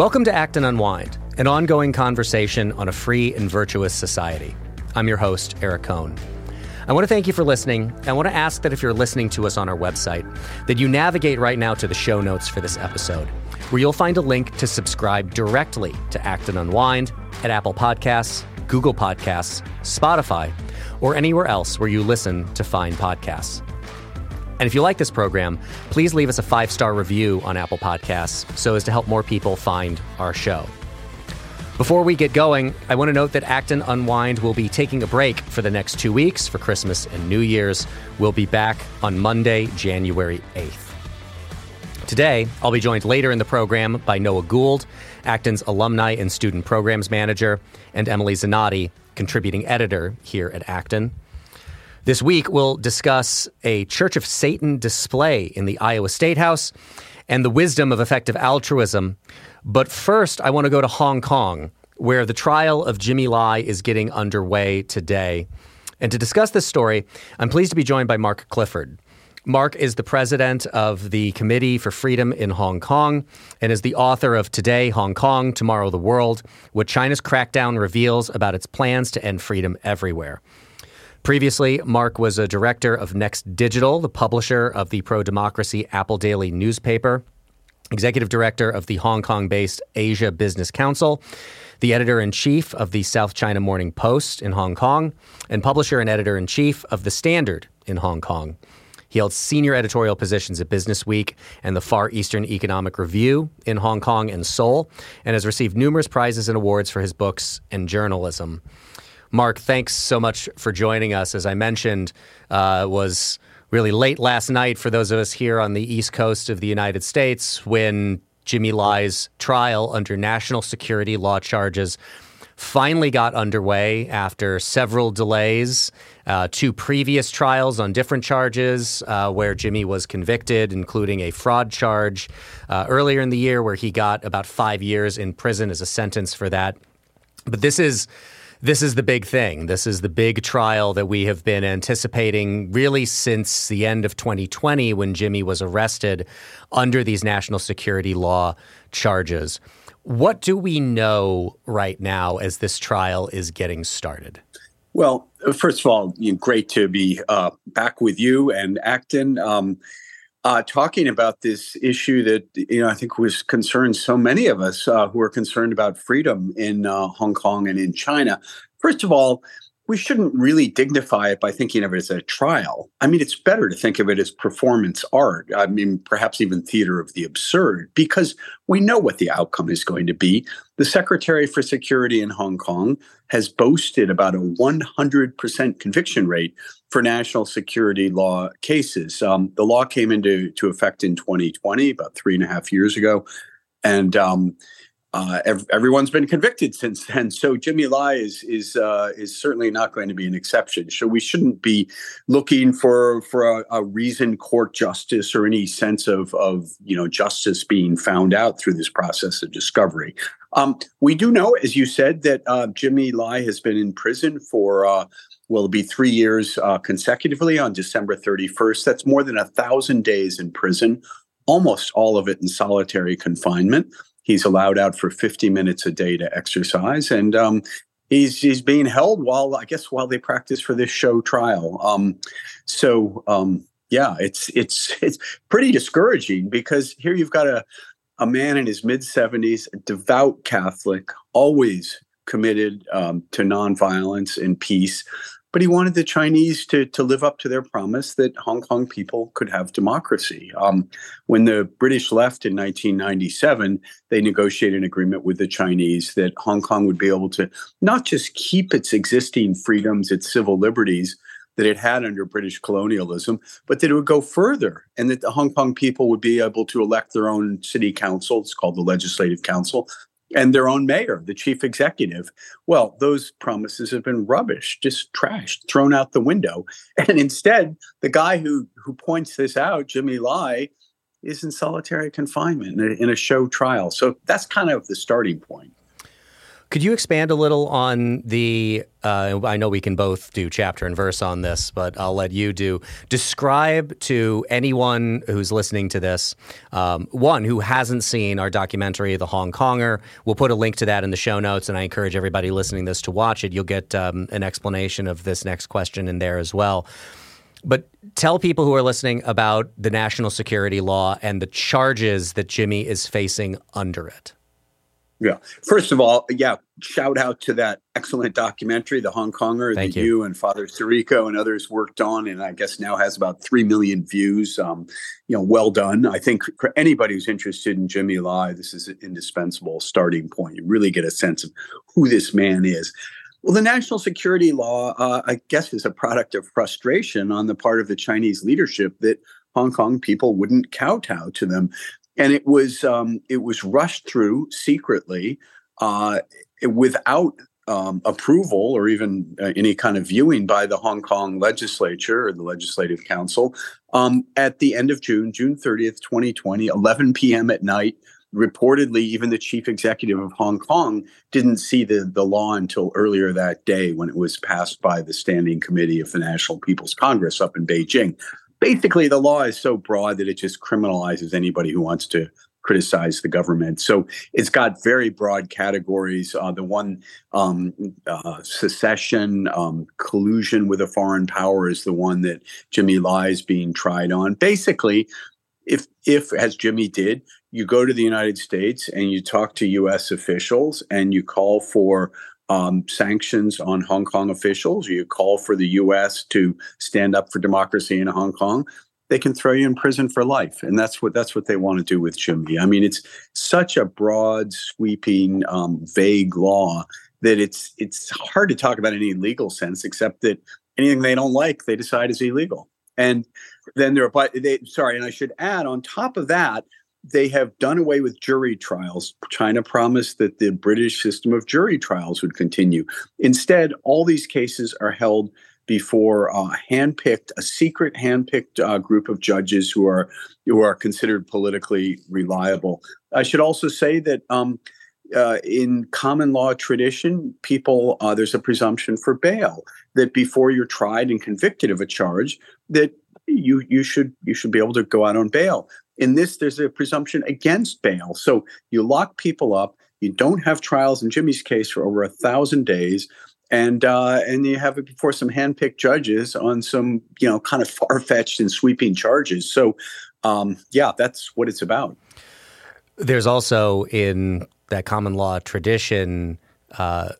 Welcome to Acton Unwind, an ongoing conversation on a free and virtuous society. I'm your host, Eric Kohn. I want to thank you for listening. I want to ask that if you're listening to us on our website, that you navigate right now to the show notes for this episode, where you'll find a link to subscribe directly to Acton Unwind at Apple Podcasts, Google Podcasts, Spotify, or anywhere else where you listen to find podcasts. And if you like this program, please leave us a five star review on Apple Podcasts so as to help more people find our show. Before we get going, I want to note that Acton Unwind will be taking a break for the next two weeks for Christmas and New Year's. We'll be back on Monday, January 8th. Today, I'll be joined later in the program by Noah Gould, Acton's alumni and student programs manager, and Emily Zanotti, contributing editor here at Acton. This week, we'll discuss a Church of Satan display in the Iowa State House and the wisdom of effective altruism. But first, I want to go to Hong Kong, where the trial of Jimmy Lai is getting underway today. And to discuss this story, I'm pleased to be joined by Mark Clifford. Mark is the president of the Committee for Freedom in Hong Kong and is the author of Today, Hong Kong, Tomorrow, the World What China's Crackdown Reveals About Its Plans to End Freedom Everywhere. Previously, Mark was a director of Next Digital, the publisher of the pro democracy Apple Daily newspaper, executive director of the Hong Kong based Asia Business Council, the editor in chief of the South China Morning Post in Hong Kong, and publisher and editor in chief of The Standard in Hong Kong. He held senior editorial positions at Business Week and the Far Eastern Economic Review in Hong Kong and Seoul, and has received numerous prizes and awards for his books and journalism. Mark, thanks so much for joining us. As I mentioned, uh, was really late last night for those of us here on the East Coast of the United States when Jimmy Lai's trial under national security law charges finally got underway after several delays. Uh, two previous trials on different charges uh, where Jimmy was convicted, including a fraud charge uh, earlier in the year, where he got about five years in prison as a sentence for that. But this is this is the big thing. This is the big trial that we have been anticipating really since the end of 2020 when Jimmy was arrested under these national security law charges. What do we know right now as this trial is getting started? Well, first of all, great to be uh, back with you and Acton. Um, uh, talking about this issue that you know I think was concerned so many of us uh, who are concerned about freedom in uh, Hong Kong and in China. First of all, we shouldn't really dignify it by thinking of it as a trial. I mean, it's better to think of it as performance art. I mean, perhaps even theater of the absurd, because we know what the outcome is going to be. The Secretary for Security in Hong Kong has boasted about a 100% conviction rate for national security law cases. Um, the law came into to effect in 2020, about three and a half years ago. And um, uh, ev- everyone's been convicted since then. So Jimmy Lai is is uh, is certainly not going to be an exception. So we shouldn't be looking for for a, a reasoned court justice or any sense of of you know justice being found out through this process of discovery. Um, we do know, as you said, that uh, Jimmy Lai has been in prison for. Uh, will be three years uh, consecutively on December 31st. That's more than a thousand days in prison, almost all of it in solitary confinement. He's allowed out for 50 minutes a day to exercise, and um, he's he's being held while I guess while they practice for this show trial. Um, so um, yeah, it's it's it's pretty discouraging because here you've got a a man in his mid 70s, a devout Catholic, always committed um, to nonviolence and peace, but he wanted the Chinese to, to live up to their promise that Hong Kong people could have democracy. Um, when the British left in 1997, they negotiated an agreement with the Chinese that Hong Kong would be able to not just keep its existing freedoms, its civil liberties that it had under British colonialism, but that it would go further and that the Hong Kong people would be able to elect their own city council. It's called the Legislative Council and their own mayor, the chief executive. Well, those promises have been rubbish, just trashed, thrown out the window. And instead, the guy who who points this out, Jimmy Lai, is in solitary confinement in a, in a show trial. So that's kind of the starting point. Could you expand a little on the? Uh, I know we can both do chapter and verse on this, but I'll let you do. Describe to anyone who's listening to this, um, one who hasn't seen our documentary, The Hong Konger. We'll put a link to that in the show notes, and I encourage everybody listening to this to watch it. You'll get um, an explanation of this next question in there as well. But tell people who are listening about the national security law and the charges that Jimmy is facing under it. Yeah. First of all, yeah, shout out to that excellent documentary, The Hong Konger, Thank that you. you and Father Sirico and others worked on, and I guess now has about three million views. Um, you know, well done. I think for anybody who's interested in Jimmy Lai, this is an indispensable starting point. You really get a sense of who this man is. Well, the national security law, uh, I guess, is a product of frustration on the part of the Chinese leadership that Hong Kong people wouldn't kowtow to them, and it was um, it was rushed through secretly uh, without um, approval or even uh, any kind of viewing by the Hong Kong legislature or the Legislative Council um, at the end of June, June 30th, 2020, 11 p.m. at night reportedly even the chief executive of Hong Kong didn't see the, the law until earlier that day when it was passed by the Standing Committee of the National People's Congress up in Beijing. Basically, the law is so broad that it just criminalizes anybody who wants to criticize the government. So it's got very broad categories. Uh, the one um, uh, secession, um, collusion with a foreign power is the one that Jimmy Lai is being tried on. Basically, if if as Jimmy did, you go to the United States and you talk to U.S. officials and you call for um, sanctions on Hong Kong officials, you call for the U.S. to stand up for democracy in Hong Kong, they can throw you in prison for life, and that's what that's what they want to do with Jimmy. I mean, it's such a broad, sweeping, um, vague law that it's it's hard to talk about any legal sense, except that anything they don't like, they decide is illegal. And then they're they, sorry, and I should add on top of that, they have done away with jury trials. China promised that the British system of jury trials would continue. Instead, all these cases are held before uh, handpicked, a secret handpicked uh, group of judges who are who are considered politically reliable. I should also say that um, uh, in common law tradition, people uh, there's a presumption for bail that before you're tried and convicted of a charge, that you you should you should be able to go out on bail. In this, there's a presumption against bail. So you lock people up. You don't have trials in Jimmy's case for over a thousand days, and uh, and you have it before some handpicked judges on some you know kind of far fetched and sweeping charges. So um, yeah, that's what it's about. There's also in that common law tradition. Uh,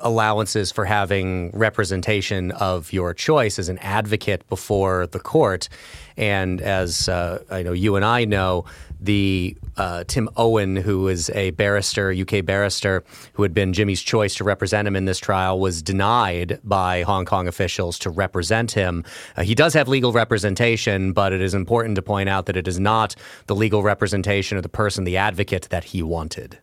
allowances for having representation of your choice as an advocate before the court. And as uh, I know you and I know, the uh, Tim Owen, who is a barrister, UK barrister, who had been Jimmy's choice to represent him in this trial, was denied by Hong Kong officials to represent him. Uh, he does have legal representation, but it is important to point out that it is not the legal representation of the person, the advocate, that he wanted.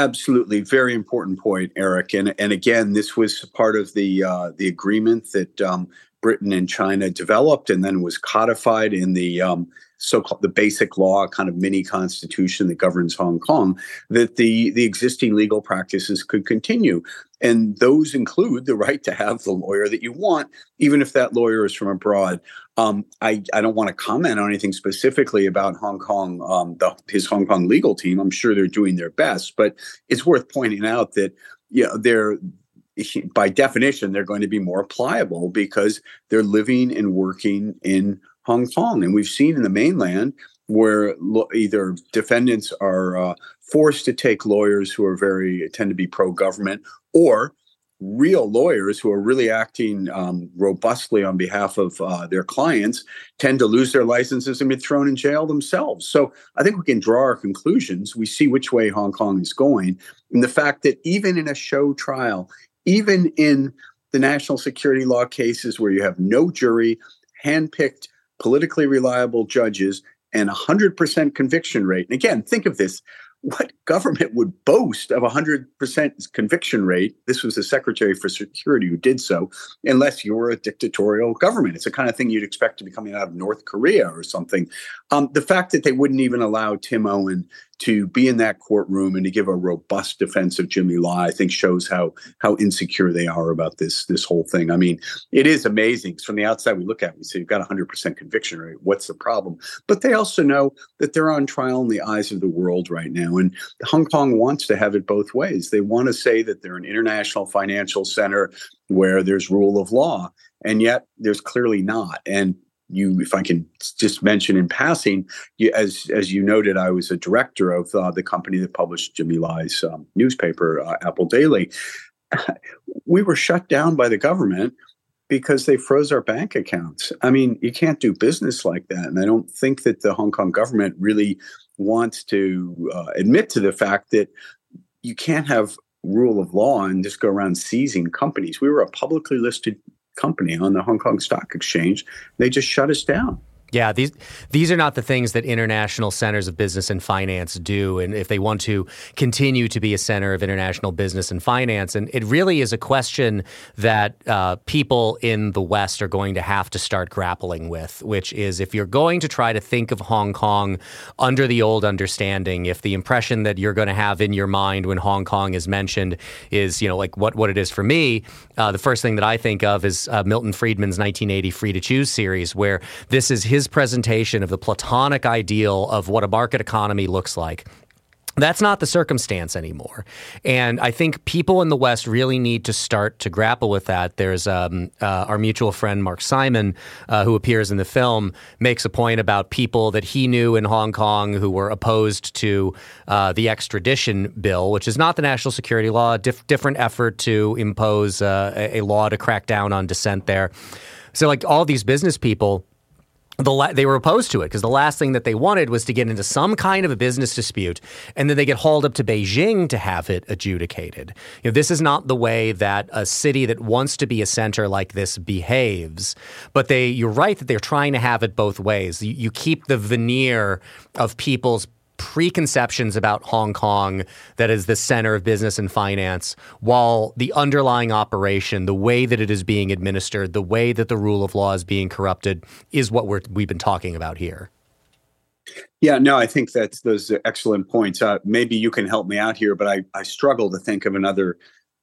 Absolutely, very important point, Eric. And and again, this was part of the uh, the agreement that um, Britain and China developed, and then was codified in the um, so-called the basic law, kind of mini constitution that governs Hong Kong. That the the existing legal practices could continue, and those include the right to have the lawyer that you want, even if that lawyer is from abroad. Um, I, I, don't want to comment on anything specifically about Hong Kong, um, the, his Hong Kong legal team. I'm sure they're doing their best, but it's worth pointing out that you know they're by definition they're going to be more pliable because they're living and working in Hong Kong, and we've seen in the mainland where lo- either defendants are uh, forced to take lawyers who are very tend to be pro government or real lawyers who are really acting um, robustly on behalf of uh, their clients tend to lose their licenses and be thrown in jail themselves. So I think we can draw our conclusions. We see which way Hong Kong is going. And the fact that even in a show trial, even in the national security law cases where you have no jury, handpicked, politically reliable judges, and 100% conviction rate. And again, think of this what government would boast of a 100% conviction rate? This was the Secretary for Security who did so, unless you're a dictatorial government. It's the kind of thing you'd expect to be coming out of North Korea or something. Um, the fact that they wouldn't even allow Tim Owen to be in that courtroom and to give a robust defense of Jimmy Lai, I think shows how how insecure they are about this this whole thing. I mean, it is amazing. From the outside, we look at it, we say you've got hundred percent conviction rate. What's the problem? But they also know that they're on trial in the eyes of the world right now, and Hong Kong wants to have it both ways. They want to say that they're an international financial center where there's rule of law, and yet there's clearly not. And you, if I can just mention in passing, you, as as you noted, I was a director of uh, the company that published Jimmy Lai's um, newspaper, uh, Apple Daily. we were shut down by the government because they froze our bank accounts. I mean, you can't do business like that, and I don't think that the Hong Kong government really wants to uh, admit to the fact that you can't have rule of law and just go around seizing companies. We were a publicly listed company on the Hong Kong Stock Exchange. They just shut us down. Yeah, these these are not the things that international centers of business and finance do. And if they want to continue to be a center of international business and finance, and it really is a question that uh, people in the West are going to have to start grappling with, which is if you're going to try to think of Hong Kong under the old understanding, if the impression that you're going to have in your mind when Hong Kong is mentioned is, you know, like what what it is for me, uh, the first thing that I think of is uh, Milton Friedman's 1980 Free to Choose series, where this is his his presentation of the platonic ideal of what a market economy looks like. That's not the circumstance anymore. And I think people in the West really need to start to grapple with that. There's um, uh, our mutual friend, Mark Simon, uh, who appears in the film, makes a point about people that he knew in Hong Kong who were opposed to uh, the extradition bill, which is not the national security law, a diff- different effort to impose uh, a, a law to crack down on dissent there. So, like all these business people, the la- they were opposed to it because the last thing that they wanted was to get into some kind of a business dispute and then they get hauled up to Beijing to have it adjudicated. You know, this is not the way that a city that wants to be a center like this behaves. But they, you're right that they're trying to have it both ways. You, you keep the veneer of people's preconceptions about Hong Kong that is the center of business and finance, while the underlying operation, the way that it is being administered, the way that the rule of law is being corrupted, is what we're, we've been talking about here. Yeah, no, I think that's those are excellent points. Uh, maybe you can help me out here, but I, I struggle to think of another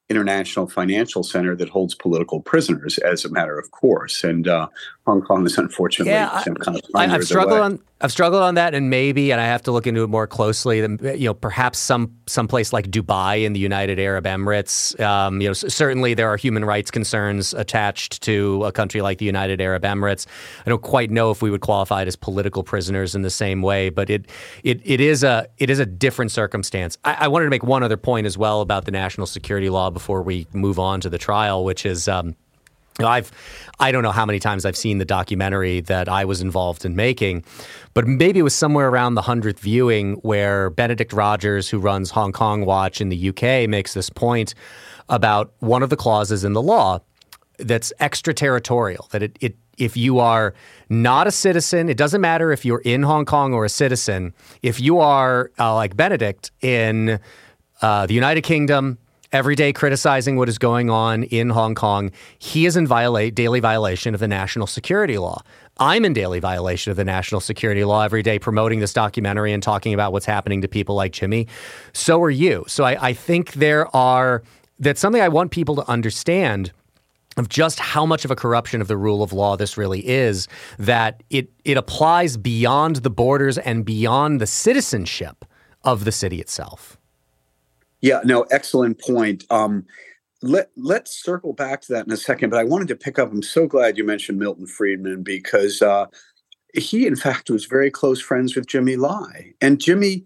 international financial center that holds political prisoners as a matter of course. And uh, Hong Kong is unfortunately yeah, kind of I, have struggled on I've struggled on that, and maybe, and I have to look into it more closely. You know, perhaps some some place like Dubai in the United Arab Emirates. Um, you know, certainly there are human rights concerns attached to a country like the United Arab Emirates. I don't quite know if we would qualify it as political prisoners in the same way, but it it it is a it is a different circumstance. I, I wanted to make one other point as well about the national security law before we move on to the trial, which is. Um, I've I don't know how many times I've seen the documentary that I was involved in making, but maybe it was somewhere around the hundredth viewing where Benedict Rogers, who runs Hong Kong Watch in the UK, makes this point about one of the clauses in the law that's extraterritorial. That it, it if you are not a citizen, it doesn't matter if you're in Hong Kong or a citizen. If you are uh, like Benedict in uh, the United Kingdom, every day criticizing what is going on in Hong Kong, he is in violate daily violation of the national security law. I'm in daily violation of the national security law every day, promoting this documentary and talking about what's happening to people like Jimmy. So are you. So I, I think there are that's something I want people to understand of just how much of a corruption of the rule of law this really is, that it it applies beyond the borders and beyond the citizenship of the city itself. Yeah, no, excellent point. Um, let let's circle back to that in a second, but I wanted to pick up. I'm so glad you mentioned Milton Friedman because uh, he, in fact, was very close friends with Jimmy Lai, and Jimmy.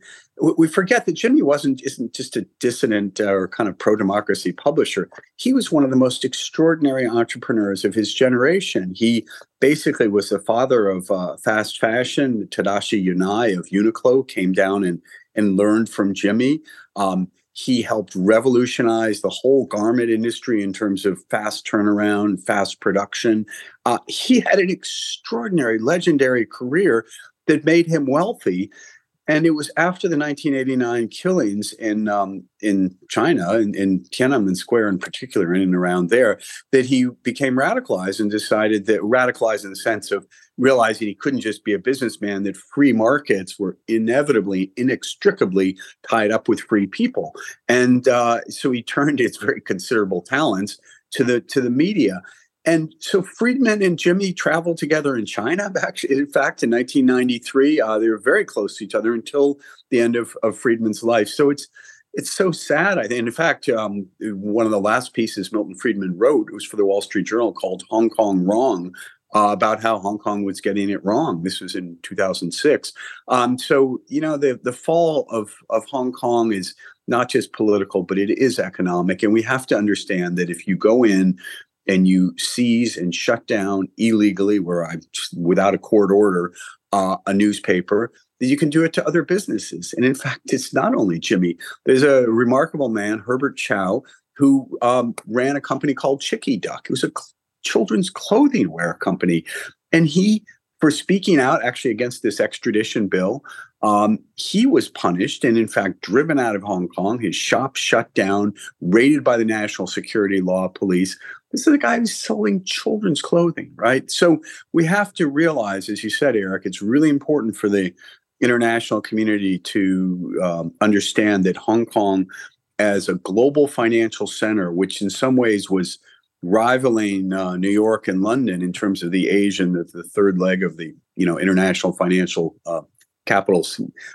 We forget that Jimmy wasn't isn't just a dissident uh, or kind of pro democracy publisher. He was one of the most extraordinary entrepreneurs of his generation. He basically was the father of uh, fast fashion. Tadashi Yanai of Uniqlo came down and and learned from Jimmy. Um, he helped revolutionize the whole garment industry in terms of fast turnaround, fast production. Uh, he had an extraordinary, legendary career that made him wealthy. And it was after the 1989 killings in um, in China, in, in Tiananmen Square in particular, in and around there, that he became radicalized and decided that radicalized in the sense of realizing he couldn't just be a businessman, that free markets were inevitably, inextricably tied up with free people. And uh, so he turned his very considerable talents to the to the media. And so Friedman and Jimmy traveled together in China. Actually, in fact, in 1993, uh, they were very close to each other until the end of, of Friedman's life. So it's it's so sad. I think. In fact, um, one of the last pieces Milton Friedman wrote was for the Wall Street Journal called "Hong Kong Wrong." Uh, about how Hong Kong was getting it wrong. This was in 2006. Um, so you know the the fall of of Hong Kong is not just political, but it is economic, and we have to understand that if you go in and you seize and shut down illegally, where I without a court order, uh, a newspaper, you can do it to other businesses. And in fact, it's not only Jimmy. There's a remarkable man, Herbert Chow, who um, ran a company called Chickeeduck. It was a children's clothing wear company, and he, for speaking out actually against this extradition bill, um, he was punished and, in fact, driven out of Hong Kong. His shop shut down, raided by the National Security Law Police. This is a guy who's selling children's clothing, right? So we have to realize, as you said, Eric, it's really important for the international community to um, understand that Hong Kong, as a global financial center, which in some ways was rivaling uh, New York and London in terms of the Asian, the, the third leg of the you know international financial uh, capital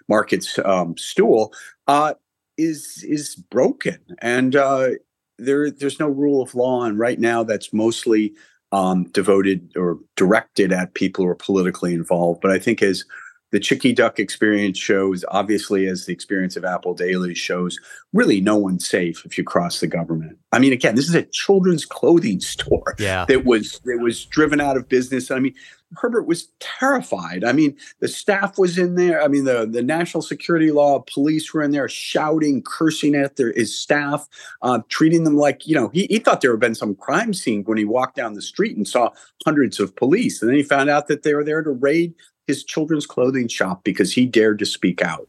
markets um, stool, uh, is is broken, and uh, there there's no rule of law, and right now that's mostly um, devoted or directed at people who are politically involved. But I think as the Chickeeduck experience shows, obviously, as the experience of Apple Daily shows, really no one's safe if you cross the government. I mean, again, this is a children's clothing store yeah. that was that was driven out of business. I mean, Herbert was terrified. I mean, the staff was in there. I mean, the, the national security law police were in there shouting, cursing at their his staff, uh, treating them like, you know, he, he thought there had been some crime scene when he walked down the street and saw hundreds of police. And then he found out that they were there to raid his children's clothing shop because he dared to speak out.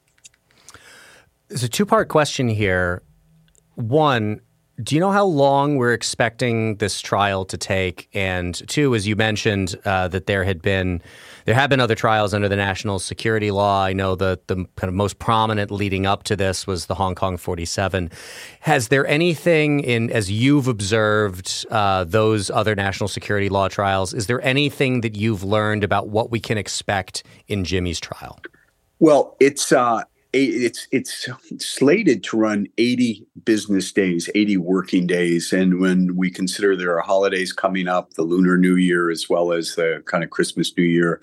There's a two part question here. One, do you know how long we're expecting this trial to take? And two, as you mentioned, uh, that there had been there have been other trials under the national security law. I know the the kind of most prominent leading up to this was the Hong Kong 47. Has there anything in as you've observed uh, those other national security law trials? Is there anything that you've learned about what we can expect in Jimmy's trial? Well, it's uh, it's it's slated to run 80 business days 80 working days. And when we consider there are holidays coming up the lunar new year as well as the kind of christmas new year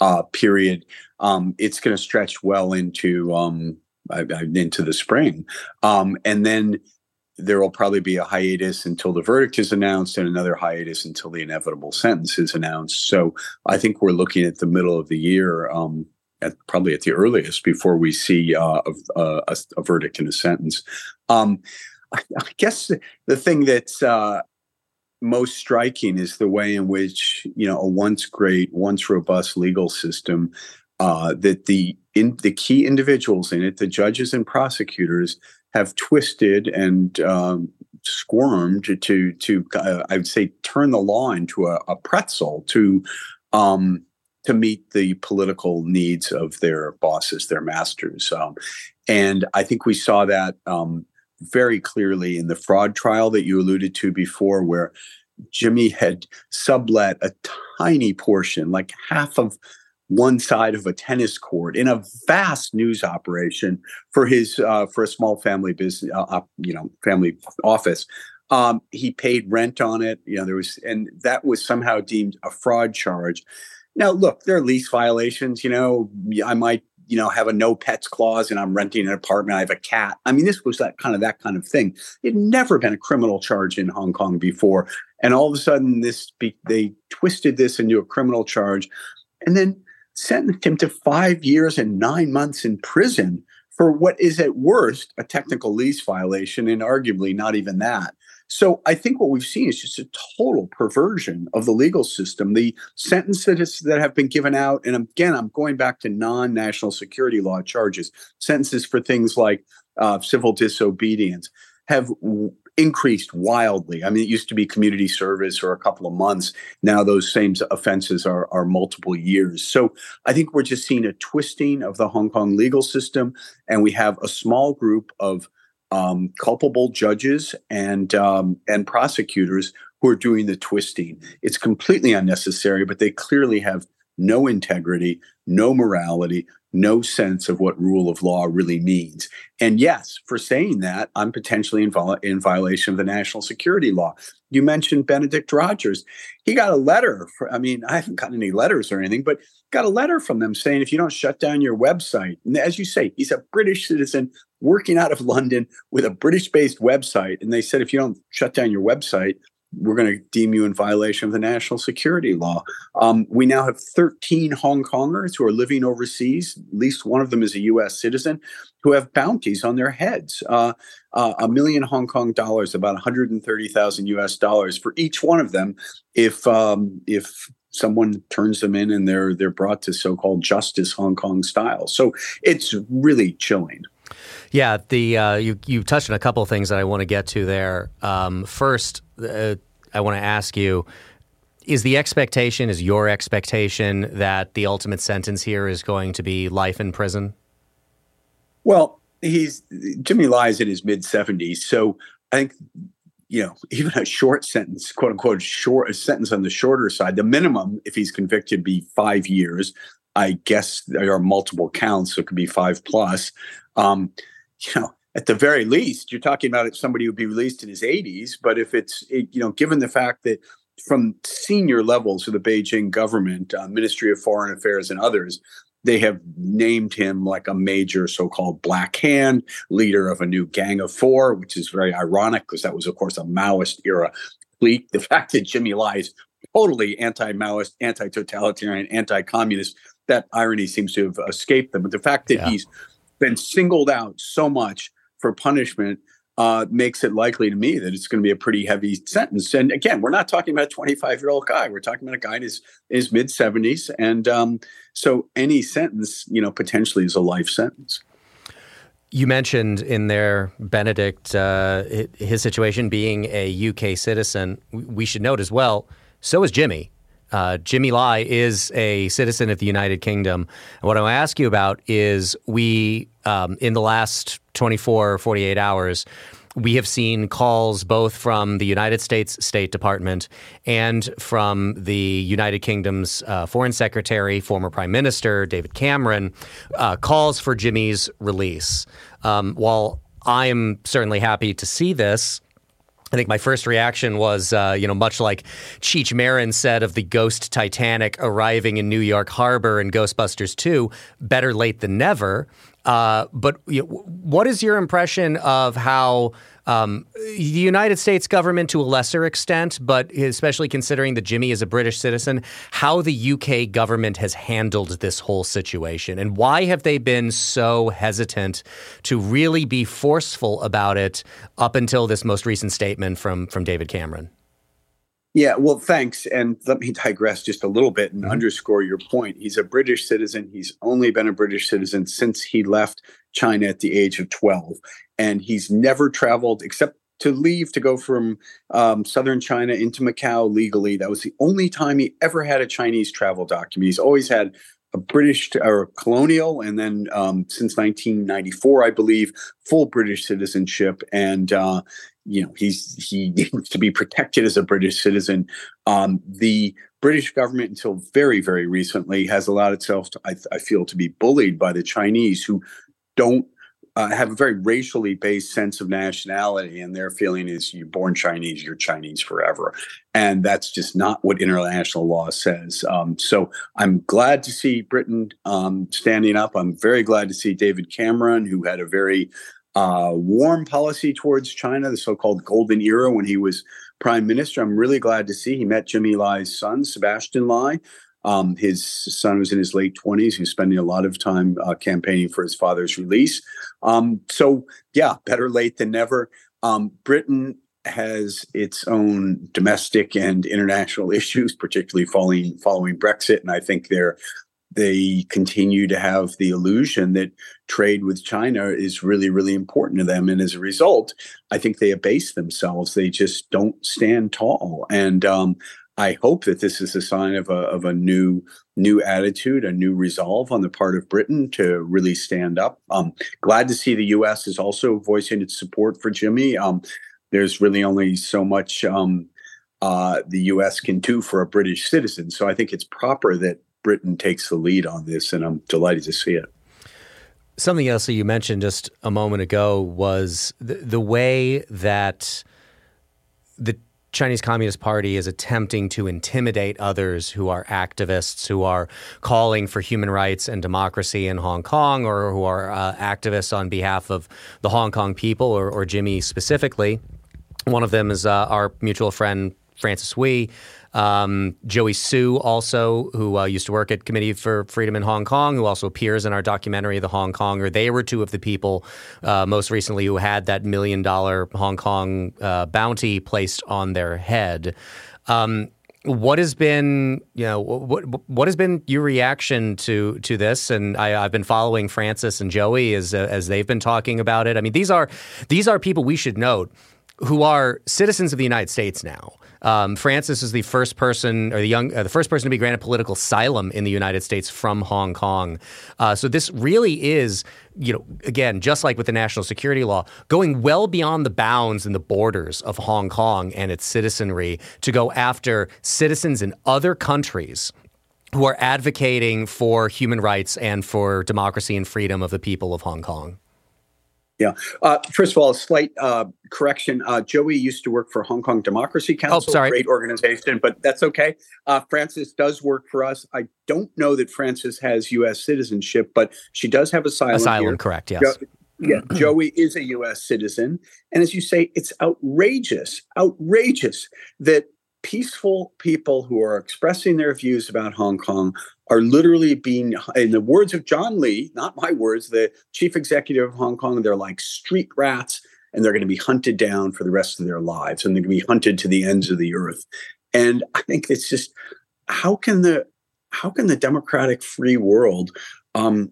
uh, period um, it's going to stretch well into um, into the spring. Um, and then there will probably be a hiatus until the verdict is announced and another hiatus until the inevitable sentence is announced. So i think we're looking at the middle of the year um, at probably at the earliest before we see uh, a, a, a, verdict in a sentence. Um, I, I, guess the thing that's uh, most striking is the way in which you know a once great, once robust legal system uh, that the in the key individuals in it, the judges and prosecutors, have twisted and um, squirmed to to uh, I would say turn the law into a, a pretzel to um, to meet the political needs of their bosses, their masters. Um, and I think we saw that um, very clearly in the fraud trial that you alluded to before, where Jimmy had sublet a tiny portion, like half of one side of a tennis court in a vast news operation for his uh, for a small family business, uh, you know, family office. Um, he paid rent on it. You know, there was, and that was somehow deemed a fraud charge. Now, look, there are lease violations. You know, I might, you know, have a no pets clause and I'm renting an apartment. I have a cat. I mean, this was that kind of that kind of thing. It had never been a criminal charge in Hong Kong before, and all of a sudden, this they twisted this into a criminal charge, and then sentenced him to five years and nine months in prison for what is at worst a technical lease violation, and arguably not even that. So I think what we've seen is just a total perversion of the legal system. The sentences that have been given out, and again, I'm going back to non national security law charges, sentences for things like uh, civil disobedience, have increased wildly. I mean, it used to be community service or a couple of months. Now those same offenses are, are multiple years. So I think we're just seeing a twisting of the Hong Kong legal system, and we have a small group of um, culpable judges and um, and prosecutors who are doing the twisting. It's completely unnecessary, but they clearly have no integrity, no morality, no sense of what rule of law really means. And yes, for saying that, I'm potentially in, in violation of the national security law. You mentioned Benedict Rogers. He got a letter. For, I mean, I haven't gotten any letters or anything, but got a letter from them saying if you don't shut down your website, and as you say, he's a British citizen working out of London with a British based website. And they said if you don't shut down your website, we're going to deem you in violation of the national security law. Um, we now have 13 Hong Kongers who are living overseas. At least one of them is a U.S. citizen who have bounties on their heads. Uh, uh, a million Hong Kong dollars, about 130,000 U.S. dollars for each one of them, if um, if someone turns them in and they're they're brought to so-called justice Hong Kong style. So it's really chilling. Yeah, the uh, you you touched on a couple of things that I want to get to there. Um, first, uh, I want to ask you: Is the expectation, is your expectation that the ultimate sentence here is going to be life in prison? Well, he's Jimmy Lai's in his mid seventies, so I think you know even a short sentence, quote unquote, short a sentence on the shorter side. The minimum, if he's convicted, be five years. I guess there are multiple counts, so it could be five plus. Um, you know, at the very least, you're talking about somebody who would be released in his 80s. But if it's, you know, given the fact that from senior levels of the Beijing government, uh, Ministry of Foreign Affairs, and others, they have named him like a major so-called black hand leader of a new gang of four, which is very ironic because that was, of course, a Maoist era clique. The fact that Jimmy Lai is totally anti-Maoist, anti-totalitarian, anti-communist, that irony seems to have escaped them. But the fact that yeah. he's been singled out so much for punishment uh, makes it likely to me that it's going to be a pretty heavy sentence. And again, we're not talking about a 25 year old guy. We're talking about a guy in his, his mid 70s. And um, so any sentence, you know, potentially is a life sentence. You mentioned in there, Benedict, uh, his situation being a UK citizen. We should note as well, so is Jimmy. Uh, Jimmy Lai is a citizen of the United Kingdom. And what I want to ask you about is we, um, in the last 24, or 48 hours, we have seen calls both from the United States State Department and from the United Kingdom's uh, Foreign Secretary, former Prime Minister David Cameron, uh, calls for Jimmy's release. Um, while I am certainly happy to see this, I think my first reaction was, uh, you know, much like Cheech Marin said of the ghost Titanic arriving in New York Harbor in Ghostbusters 2, better late than never. Uh, but you know, what is your impression of how um, the United States government, to a lesser extent, but especially considering that Jimmy is a British citizen, how the UK government has handled this whole situation, and why have they been so hesitant to really be forceful about it up until this most recent statement from from David Cameron? Yeah, well, thanks. And let me digress just a little bit and mm-hmm. underscore your point. He's a British citizen. He's only been a British citizen since he left China at the age of 12. And he's never traveled except to leave to go from um, southern China into Macau legally. That was the only time he ever had a Chinese travel document. He's always had a British or colonial, and then um, since 1994, I believe, full British citizenship. And uh, you know he's he needs to be protected as a British citizen. Um, the British government, until very very recently, has allowed itself, to, I, I feel, to be bullied by the Chinese who don't uh, have a very racially based sense of nationality, and their feeling is you're born Chinese, you're Chinese forever. And that's just not what international law says. Um, so I'm glad to see Britain um, standing up. I'm very glad to see David Cameron, who had a very uh, warm policy towards China, the so-called golden era when he was prime minister. I'm really glad to see he met Jimmy Lai's son, Sebastian Lai. Um, his son was in his late 20s. He's spending a lot of time uh, campaigning for his father's release. Um, so, yeah, better late than never. Um, Britain has its own domestic and international issues, particularly following following Brexit, and I think they're they continue to have the illusion that trade with China is really, really important to them. And as a result, I think they abase themselves. They just don't stand tall. And um, I hope that this is a sign of a, of a new new attitude, a new resolve on the part of Britain to really stand up. Um, glad to see the U.S. is also voicing its support for Jimmy. Um, there's really only so much um, uh, the U.S. can do for a British citizen, so I think it's proper that Britain takes the lead on this, and I'm delighted to see it. Something else that you mentioned just a moment ago was the, the way that the Chinese Communist Party is attempting to intimidate others who are activists, who are calling for human rights and democracy in Hong Kong, or who are uh, activists on behalf of the Hong Kong people, or, or Jimmy specifically. One of them is uh, our mutual friend Francis Hui, um, Joey Siu, also, who uh, used to work at Committee for Freedom in Hong Kong, who also appears in our documentary, The Hong Konger. They were two of the people uh, most recently who had that million dollar Hong Kong uh, bounty placed on their head. Um, what has been, you know, what what has been your reaction to to this? And I, have been following Francis and Joey as uh, as they've been talking about it. I mean, these are these are people we should note who are citizens of the United States now. Um, Francis is the first person, or the young, uh, the first person to be granted political asylum in the United States from Hong Kong. Uh, so this really is, you know, again, just like with the national security law, going well beyond the bounds and the borders of Hong Kong and its citizenry to go after citizens in other countries who are advocating for human rights and for democracy and freedom of the people of Hong Kong. Yeah. Uh, first of all, a slight uh, correction. Uh, Joey used to work for Hong Kong Democracy oh, Council. Oh, sorry. Great organization, but that's okay. Uh, Francis does work for us. I don't know that Francis has U.S. citizenship, but she does have asylum. Asylum, here. correct? Yes. Jo- yeah, Joey is a U.S. citizen, and as you say, it's outrageous, outrageous that peaceful people who are expressing their views about Hong Kong are literally being, in the words of John Lee, not my words, the chief executive of Hong Kong, they're like street rats and they're going to be hunted down for the rest of their lives and they're going to be hunted to the ends of the earth. And I think it's just how can the how can the democratic free world um,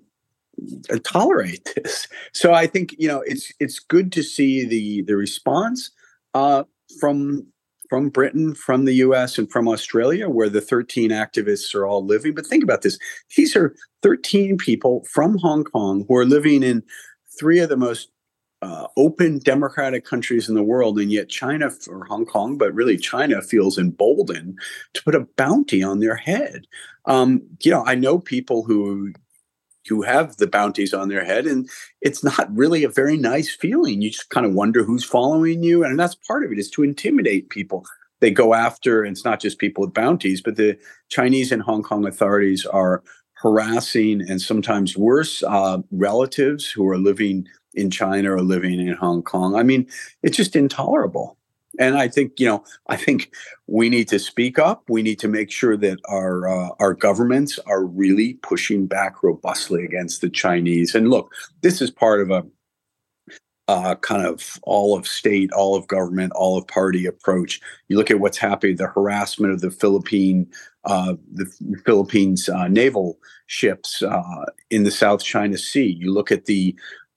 tolerate this? So I think you know it's it's good to see the the response uh, from from Britain, from the US, and from Australia, where the 13 activists are all living. But think about this these are 13 people from Hong Kong who are living in three of the most uh, open democratic countries in the world, and yet China or Hong Kong, but really China feels emboldened to put a bounty on their head. Um, you know, I know people who who have the bounties on their head and it's not really a very nice feeling. You just kind of wonder who's following you and that's part of it is to intimidate people. They go after and it's not just people with bounties but the chinese and hong kong authorities are harassing and sometimes worse uh, relatives who are living in china or living in hong kong. I mean it's just intolerable and I think you know, I think we need to speak up. We need to make sure that our uh, our governments are really pushing back robustly against the Chinese. And look, this is part of a uh, kind of all of state, all of government, all of party approach. You look at what's happening, the harassment of the Philippine, uh, the Philippines uh, naval ships uh, in the South China Sea. You look at the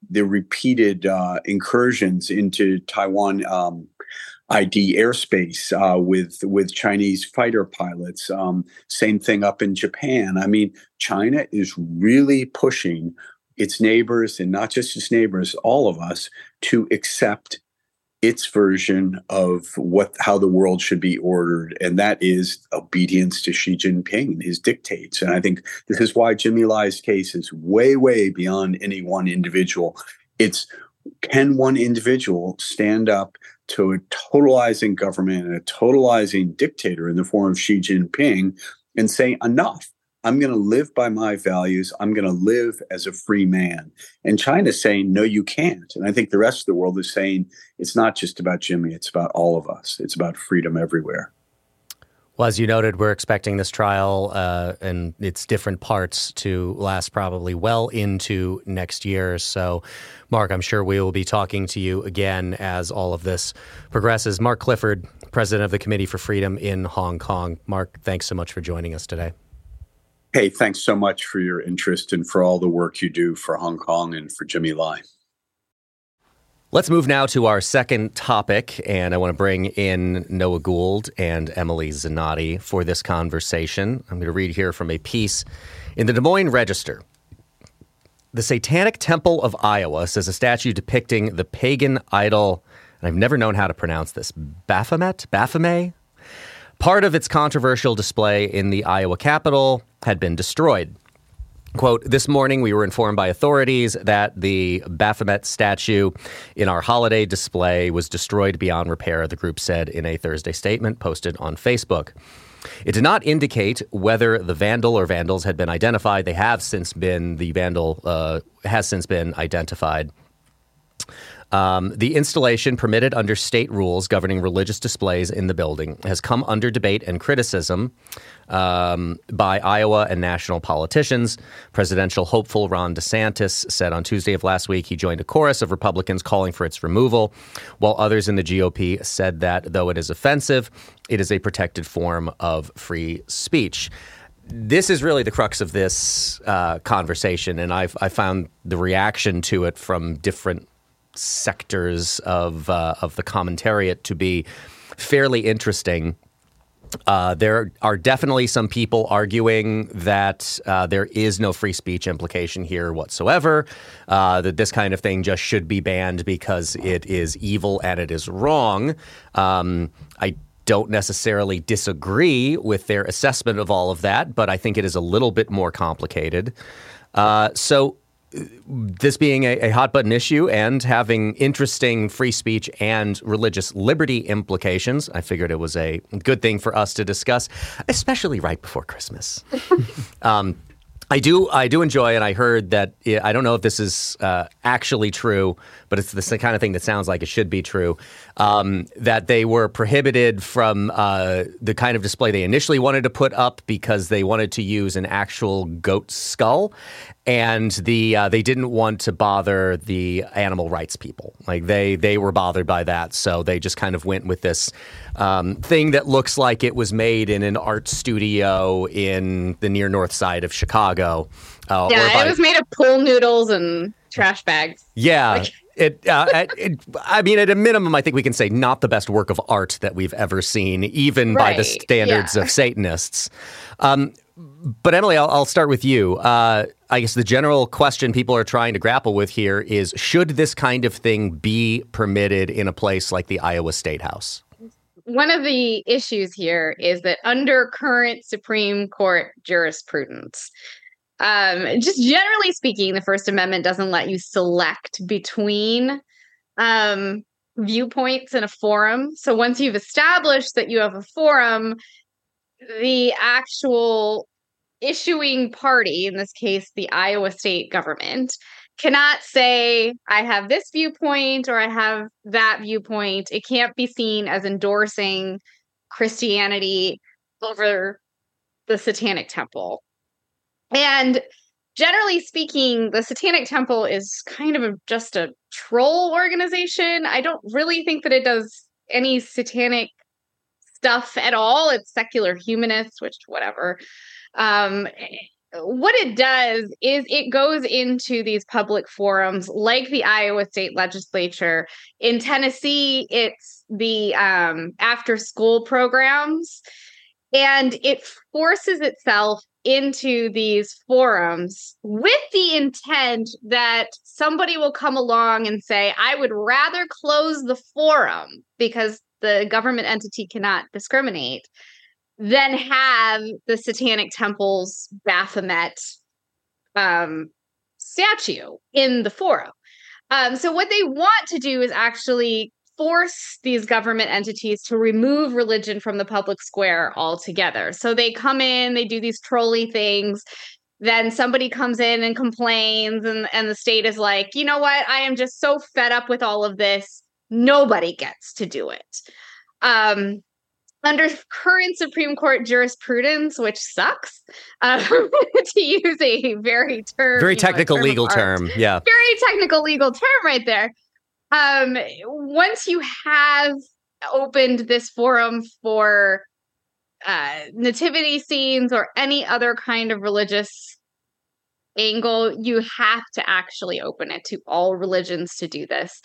the repeated uh, incursions into Taiwan. Um, ID airspace uh, with with Chinese fighter pilots. Um, same thing up in Japan. I mean, China is really pushing its neighbors and not just its neighbors, all of us, to accept its version of what how the world should be ordered, and that is obedience to Xi Jinping, his dictates. And I think this is why Jimmy Lai's case is way, way beyond any one individual. It's can one individual stand up to a totalizing government and a totalizing dictator in the form of Xi Jinping and say, enough. I'm going to live by my values. I'm going to live as a free man. And China's saying, no, you can't. And I think the rest of the world is saying, it's not just about Jimmy, it's about all of us. It's about freedom everywhere. Well, as you noted, we're expecting this trial uh, and its different parts to last probably well into next year. So, Mark, I'm sure we will be talking to you again as all of this progresses. Mark Clifford, president of the Committee for Freedom in Hong Kong. Mark, thanks so much for joining us today. Hey, thanks so much for your interest and for all the work you do for Hong Kong and for Jimmy Lai. Let's move now to our second topic, and I want to bring in Noah Gould and Emily Zanotti for this conversation. I'm going to read here from a piece in the Des Moines Register. The Satanic Temple of Iowa says a statue depicting the pagan idol, and I've never known how to pronounce this, Baphomet? Baphomet? Part of its controversial display in the Iowa Capitol had been destroyed. Quote, this morning we were informed by authorities that the Baphomet statue in our holiday display was destroyed beyond repair, the group said in a Thursday statement posted on Facebook. It did not indicate whether the vandal or vandals had been identified. They have since been, the vandal uh, has since been identified. Um, the installation, permitted under state rules governing religious displays in the building, has come under debate and criticism um, by Iowa and national politicians. Presidential hopeful Ron DeSantis said on Tuesday of last week he joined a chorus of Republicans calling for its removal, while others in the GOP said that though it is offensive, it is a protected form of free speech this is really the crux of this uh, conversation, and I've I found the reaction to it from different sectors of uh, of the commentariat to be fairly interesting. Uh, there are definitely some people arguing that uh, there is no free speech implication here whatsoever, uh, that this kind of thing just should be banned because it is evil and it is wrong. Um, I don't necessarily disagree with their assessment of all of that, but I think it is a little bit more complicated. Uh, so this being a, a, hot button issue and having interesting free speech and religious liberty implications, I figured it was a good thing for us to discuss, especially right before Christmas. um, I do, I do enjoy, and I heard that I don't know if this is uh, actually true, but it's the kind of thing that sounds like it should be true. Um, that they were prohibited from uh, the kind of display they initially wanted to put up because they wanted to use an actual goat skull, and the uh, they didn't want to bother the animal rights people. Like they they were bothered by that, so they just kind of went with this um, thing that looks like it was made in an art studio in the near north side of Chicago. Uh, yeah, by, it was made of pool noodles and trash bags. Yeah. Like, it, uh, it, I mean, at a minimum, I think we can say not the best work of art that we've ever seen, even right. by the standards yeah. of Satanists. Um, but Emily, I'll, I'll, start with you. Uh, I guess the general question people are trying to grapple with here is: Should this kind of thing be permitted in a place like the Iowa State House? One of the issues here is that under current Supreme Court jurisprudence, um, just generally speaking, the First Amendment doesn't let you select between um, viewpoints in a forum. So once you've established that you have a forum, the actual issuing party, in this case, the Iowa state government, cannot say, I have this viewpoint or I have that viewpoint. It can't be seen as endorsing Christianity over the Satanic Temple. And generally speaking, the Satanic Temple is kind of a, just a troll organization. I don't really think that it does any satanic stuff at all. It's secular humanists, which whatever. Um, what it does is it goes into these public forums like the Iowa State Legislature. In Tennessee, it's the um, after school programs, and it forces itself into these forums with the intent that somebody will come along and say, I would rather close the forum because the government entity cannot discriminate than have the Satanic Temple's Baphomet um, statue in the forum. Um, so, what they want to do is actually force these government entities to remove religion from the public square altogether. So they come in, they do these trolley things. Then somebody comes in and complains, and, and the state is like, you know what? I am just so fed up with all of this. Nobody gets to do it. Um, under current Supreme Court jurisprudence, which sucks, um, to use a very term, very technical know, term legal term, yeah, very technical legal term right there. Um, once you have opened this forum for uh, nativity scenes or any other kind of religious angle, you have to actually open it to all religions to do this.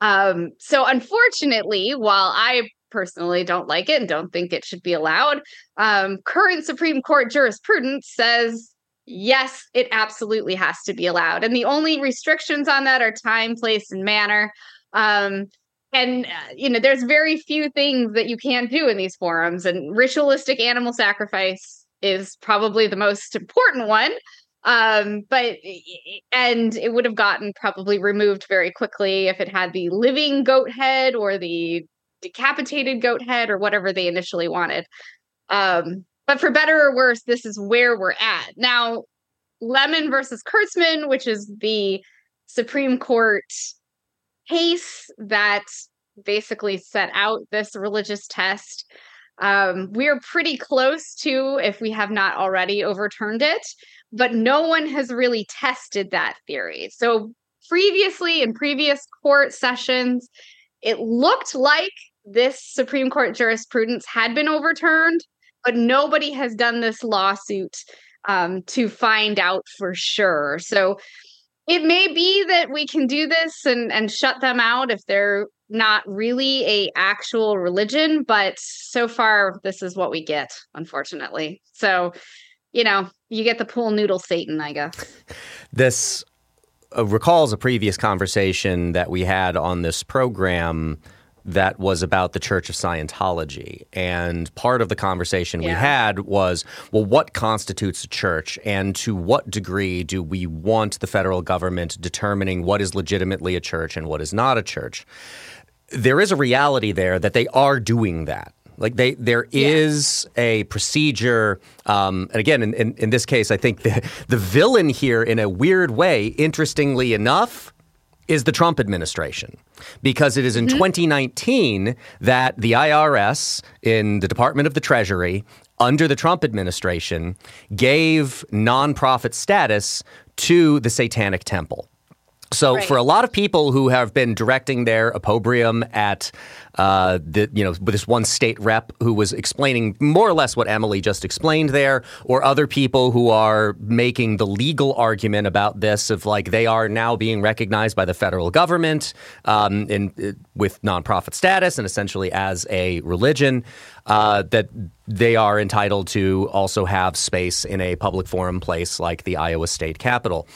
Um, so, unfortunately, while I personally don't like it and don't think it should be allowed, um, current Supreme Court jurisprudence says yes, it absolutely has to be allowed. And the only restrictions on that are time, place, and manner. Um, and uh, you know there's very few things that you can't do in these forums and ritualistic animal sacrifice is probably the most important one um but and it would have gotten probably removed very quickly if it had the living goat head or the decapitated goat head or whatever they initially wanted um but for better or worse this is where we're at now lemon versus kurtzman which is the supreme court case that basically set out this religious test. Um, we're pretty close to, if we have not already overturned it, but no one has really tested that theory. So previously, in previous court sessions, it looked like this Supreme Court jurisprudence had been overturned, but nobody has done this lawsuit um, to find out for sure. So it may be that we can do this and and shut them out if they're not really a actual religion but so far this is what we get unfortunately so you know you get the pool noodle satan i guess this uh, recalls a previous conversation that we had on this program that was about the Church of Scientology. And part of the conversation yeah. we had was well, what constitutes a church? And to what degree do we want the federal government determining what is legitimately a church and what is not a church? There is a reality there that they are doing that. Like they, there is yeah. a procedure, um, and again, in, in, in, this case, I think the, the villain here, in a weird way, interestingly enough, is the Trump administration because it is in mm-hmm. 2019 that the IRS in the Department of the Treasury under the Trump administration gave nonprofit status to the Satanic Temple. So right. for a lot of people who have been directing their opprobrium at uh, the you know this one state rep who was explaining more or less what Emily just explained there, or other people who are making the legal argument about this of like they are now being recognized by the federal government um, in, uh, with nonprofit status and essentially as a religion uh, that they are entitled to also have space in a public forum place like the Iowa State Capitol.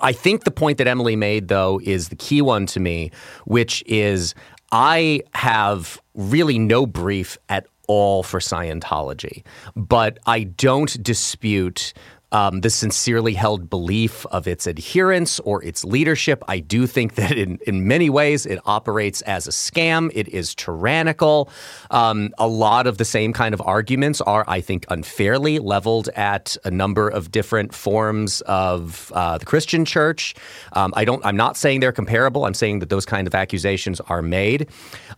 I think the point that Emily made, though, is the key one to me, which is I have really no brief at all for Scientology, but I don't dispute um, the sincerely held belief of its adherents or its leadership. I do think that in, in many ways it operates as a scam. It is tyrannical. Um, a lot of the same kind of arguments are, I think, unfairly leveled at a number of different forms of uh, the Christian church. Um, I don't. I'm not saying they're comparable. I'm saying that those kind of accusations are made.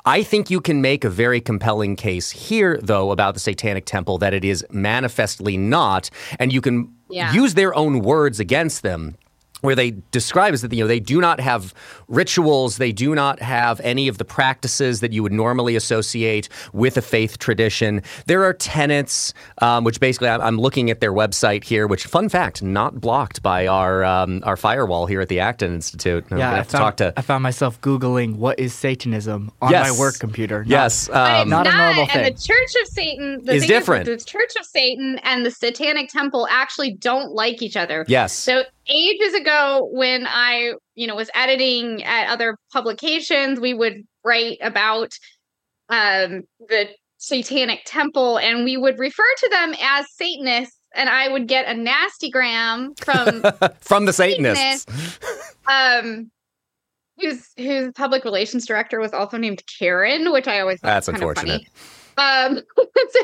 I think you can make a very compelling case here, though, about the Satanic Temple that it is manifestly not, and you can yeah. use their own words against them where they describe is that you know they do not have rituals, they do not have any of the practices that you would normally associate with a faith tradition. There are tenets, um, which basically I'm looking at their website here, which fun fact, not blocked by our um, our firewall here at the Acton Institute. Yeah, I found, to... I found, myself googling what is Satanism on yes. my work computer. Not, yes, um, not, not, a normal thing. And the Church of Satan the is different. Is the Church of Satan and the Satanic Temple actually don't like each other. Yes. So ages ago when I, you know, was editing at other publications, we would write about um, the Satanic Temple, and we would refer to them as Satanists. And I would get a nasty gram from from the Satanists. Satanists um, whose whose public relations director was also named Karen, which I always thought that's unfortunate. Um, so,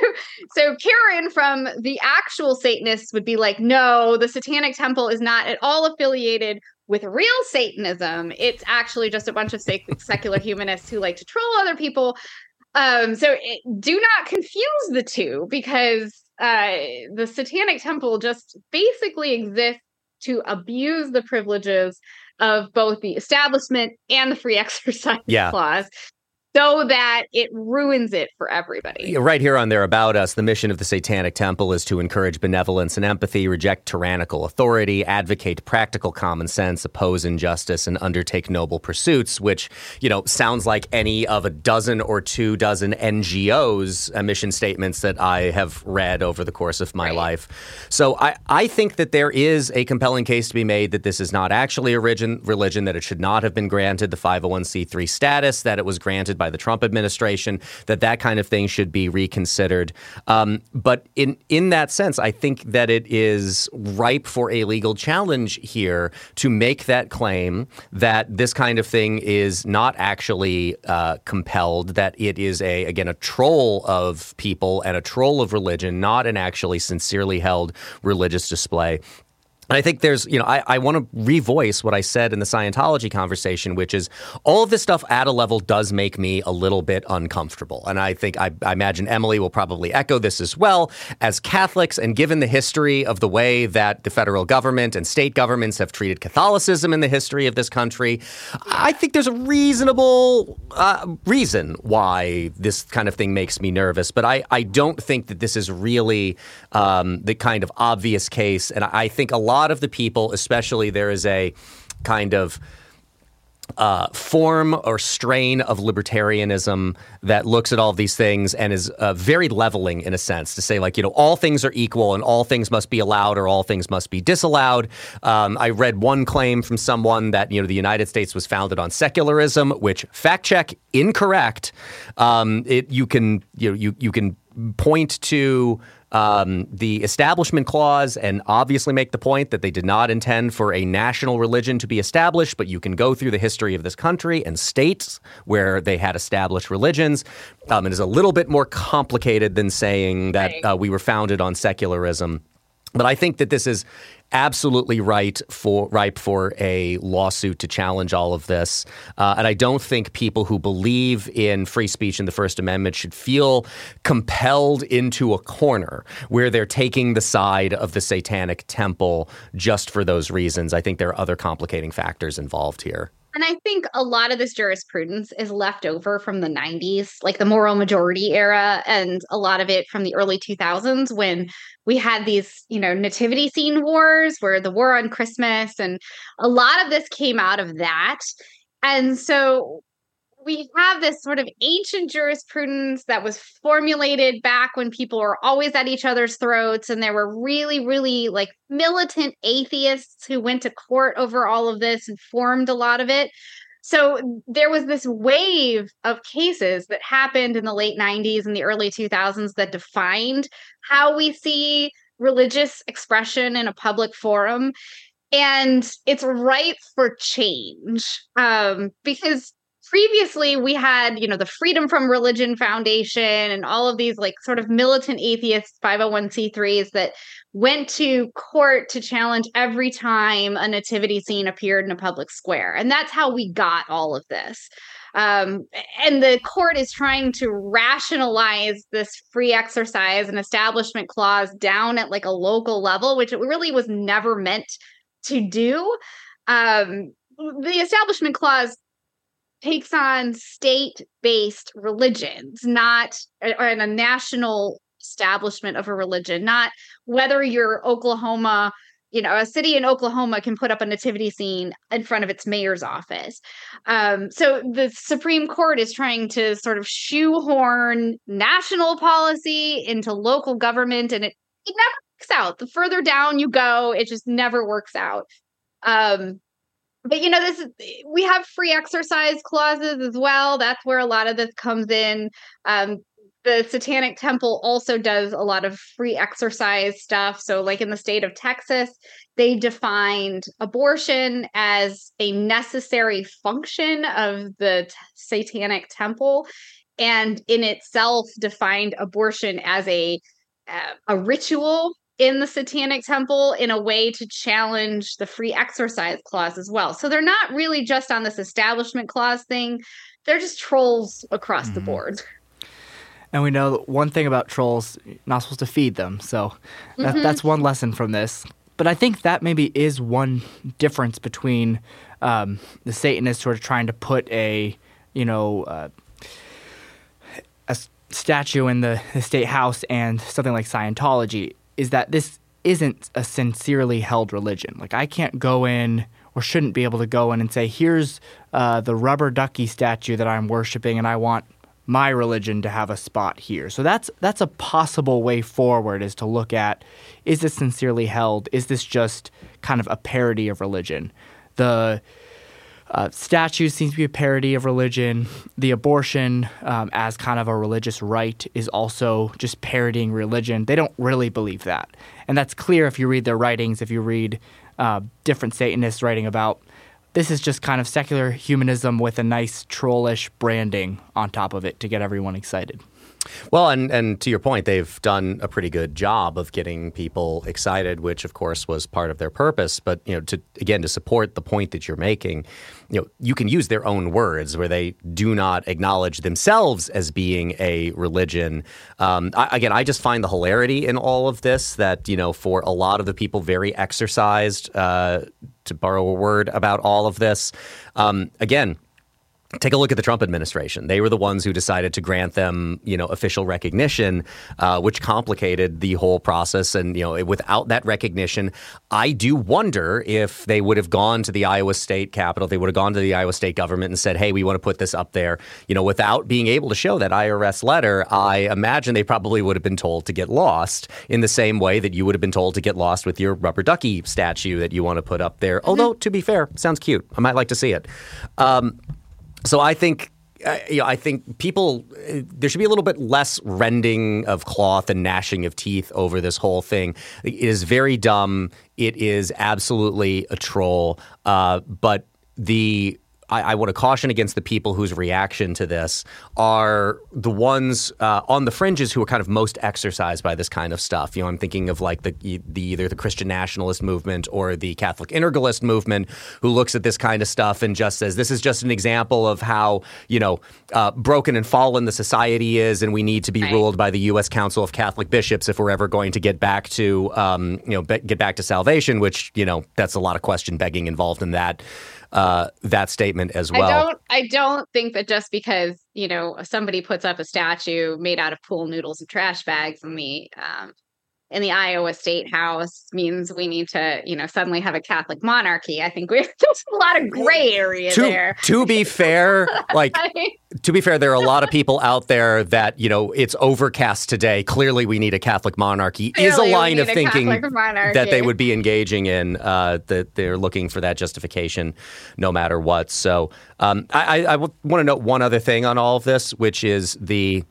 so Karen from the actual Satanists would be like, no, the Satanic Temple is not at all affiliated with real Satanism. It's actually just a bunch of sec- secular humanists who like to troll other people. Um, so it, do not confuse the two because uh, the Satanic Temple just basically exists to abuse the privileges of both the establishment and the free exercise yeah. clause so that it ruins it for everybody. Right here on their About Us, the mission of the Satanic Temple is to encourage benevolence and empathy, reject tyrannical authority, advocate practical common sense, oppose injustice, and undertake noble pursuits, which, you know, sounds like any of a dozen or two dozen NGOs' uh, mission statements that I have read over the course of my right. life. So I, I think that there is a compelling case to be made that this is not actually a religion, religion that it should not have been granted the 501c3 status, that it was granted by by the Trump administration, that that kind of thing should be reconsidered. Um, but in in that sense, I think that it is ripe for a legal challenge here to make that claim that this kind of thing is not actually uh, compelled, that it is a again a troll of people and a troll of religion, not an actually sincerely held religious display. I think there's, you know, I, I want to revoice what I said in the Scientology conversation, which is all of this stuff at a level does make me a little bit uncomfortable. And I think I, I, imagine Emily will probably echo this as well. As Catholics, and given the history of the way that the federal government and state governments have treated Catholicism in the history of this country, I think there's a reasonable uh, reason why this kind of thing makes me nervous. But I, I don't think that this is really um, the kind of obvious case. And I think a lot lot of the people, especially there is a kind of uh, form or strain of libertarianism that looks at all of these things and is uh, very leveling in a sense to say like you know all things are equal and all things must be allowed or all things must be disallowed. Um, I read one claim from someone that you know the United States was founded on secularism, which fact check incorrect. Um, it you can you know, you you can point to um, the Establishment Clause and obviously make the point that they did not intend for a national religion to be established, but you can go through the history of this country and states where they had established religions. Um, it is a little bit more complicated than saying that uh, we were founded on secularism. But I think that this is absolutely right for ripe for a lawsuit to challenge all of this. Uh, and I don't think people who believe in free speech and the First Amendment should feel compelled into a corner where they're taking the side of the Satanic Temple just for those reasons. I think there are other complicating factors involved here. And I think a lot of this jurisprudence is left over from the 90s, like the moral majority era, and a lot of it from the early 2000s when we had these, you know, nativity scene wars, where the war on Christmas, and a lot of this came out of that. And so we have this sort of ancient jurisprudence that was formulated back when people were always at each other's throats and there were really really like militant atheists who went to court over all of this and formed a lot of it. So there was this wave of cases that happened in the late 90s and the early 2000s that defined how we see religious expression in a public forum and it's ripe for change um, because previously we had you know the freedom from religion foundation and all of these like sort of militant atheists 501c3s that went to court to challenge every time a nativity scene appeared in a public square. And that's how we got all of this. Um, and the court is trying to rationalize this free exercise and establishment clause down at like a local level which it really was never meant to do. Um, the establishment clause takes on state based religions, not or in a national establishment of a religion, not whether you're Oklahoma, you know, a city in Oklahoma can put up a nativity scene in front of its mayor's office. Um, so the Supreme Court is trying to sort of shoehorn national policy into local government, and it, it never works out. The further down you go, it just never works out. Um, but you know this is we have free exercise clauses as well. That's where a lot of this comes in. Um, the satanic temple also does a lot of free exercise stuff. So like in the state of texas they defined abortion as a necessary function of the t- satanic temple. And in itself defined abortion as a uh, a ritual in the satanic temple in a way to challenge the free exercise clause as well. So they're not really just on this establishment clause thing, they're just trolls across mm-hmm. the board. And we know one thing about trolls, you're not supposed to feed them. So that, Mhm. that's one lesson from this. But I think that maybe is one difference between um, the Satanists sort of trying to put a, you know, uh, a statue in the, the state house and something like Scientology is that this isn't a sincerely held religion. Like I can't go in or shouldn't be able to go in and say, here's uh, the rubber ducky statue that I'm worshiping and I want my religion to have a spot here. So that's that's a possible way forward is to look at is this sincerely held? Is this just kind of a parody of religion? The uh, statue seems to be a parody of religion. The abortion, um, as kind of a religious right, is also just parodying religion. They don't really believe that. And that's clear if you read their writings, if you read uh, different Satanists writing about this is just kind of secular humanism with a nice trollish branding on top of it to get everyone excited. Well, and and to your point, they've done a pretty good job of getting people excited, which of course was part of their purpose. But you know, to again to support the point that you're making, you know, you can use their own words where they do not acknowledge themselves as being a religion. Um, I, again, I just find the hilarity in all of this that you know, for a lot of the people very exercised, uh, to borrow a word about all of this, um, again take a look at the Trump administration. They were the ones who decided to grant them, you know, official recognition, uh, which complicated the whole process. And you know, without that recognition, I do wonder if they would have gone to the Iowa State Capitol, they would have gone to the Iowa State government and said, "Hey, we want to put this up there." You know, without being able to show that IRS letter, I imagine they probably would have been told to get lost in the same way that you would have been told to get lost with your rubber ducky statue that you want to put up there. Although, to be fair, sounds cute. I might like to see it. Um, so I think. Uh, you know, I think people uh, there should be a little bit less rending of cloth and gnashing of teeth over this whole thing. It is very dumb. It is absolutely a troll. Uh, but the I, I want to caution against the people whose reaction to this are the ones uh, on the fringes who are kind of most exercised by this kind of stuff. You know, I'm thinking of like the, the either the Christian nationalist movement or the Catholic integralist movement, who looks at this kind of stuff and just says this is just an example of how you know uh, broken and fallen the society is, and we need to be Right. ruled by the U.S. Council of Catholic Bishops if we're ever going to get back to um, you know be- get back to salvation. Which you know that's a lot of question begging involved in that uh, that statement as well. I don't I don't think that just because, you know, somebody puts up a statue made out of pool noodles and trash bags in the um in the Iowa State House means we need to, you know, suddenly have a Catholic monarchy. I think we there's a lot of gray area to, there. to be fair, like to be fair, there are a lot of people out there that you know it's overcast today. Clearly, we need a Catholic monarchy. is a line of a thinking that they would be engaging in. Uh, that they're looking for that justification, no matter what. So, um, I, I, I want to note one other thing on all of this, which is the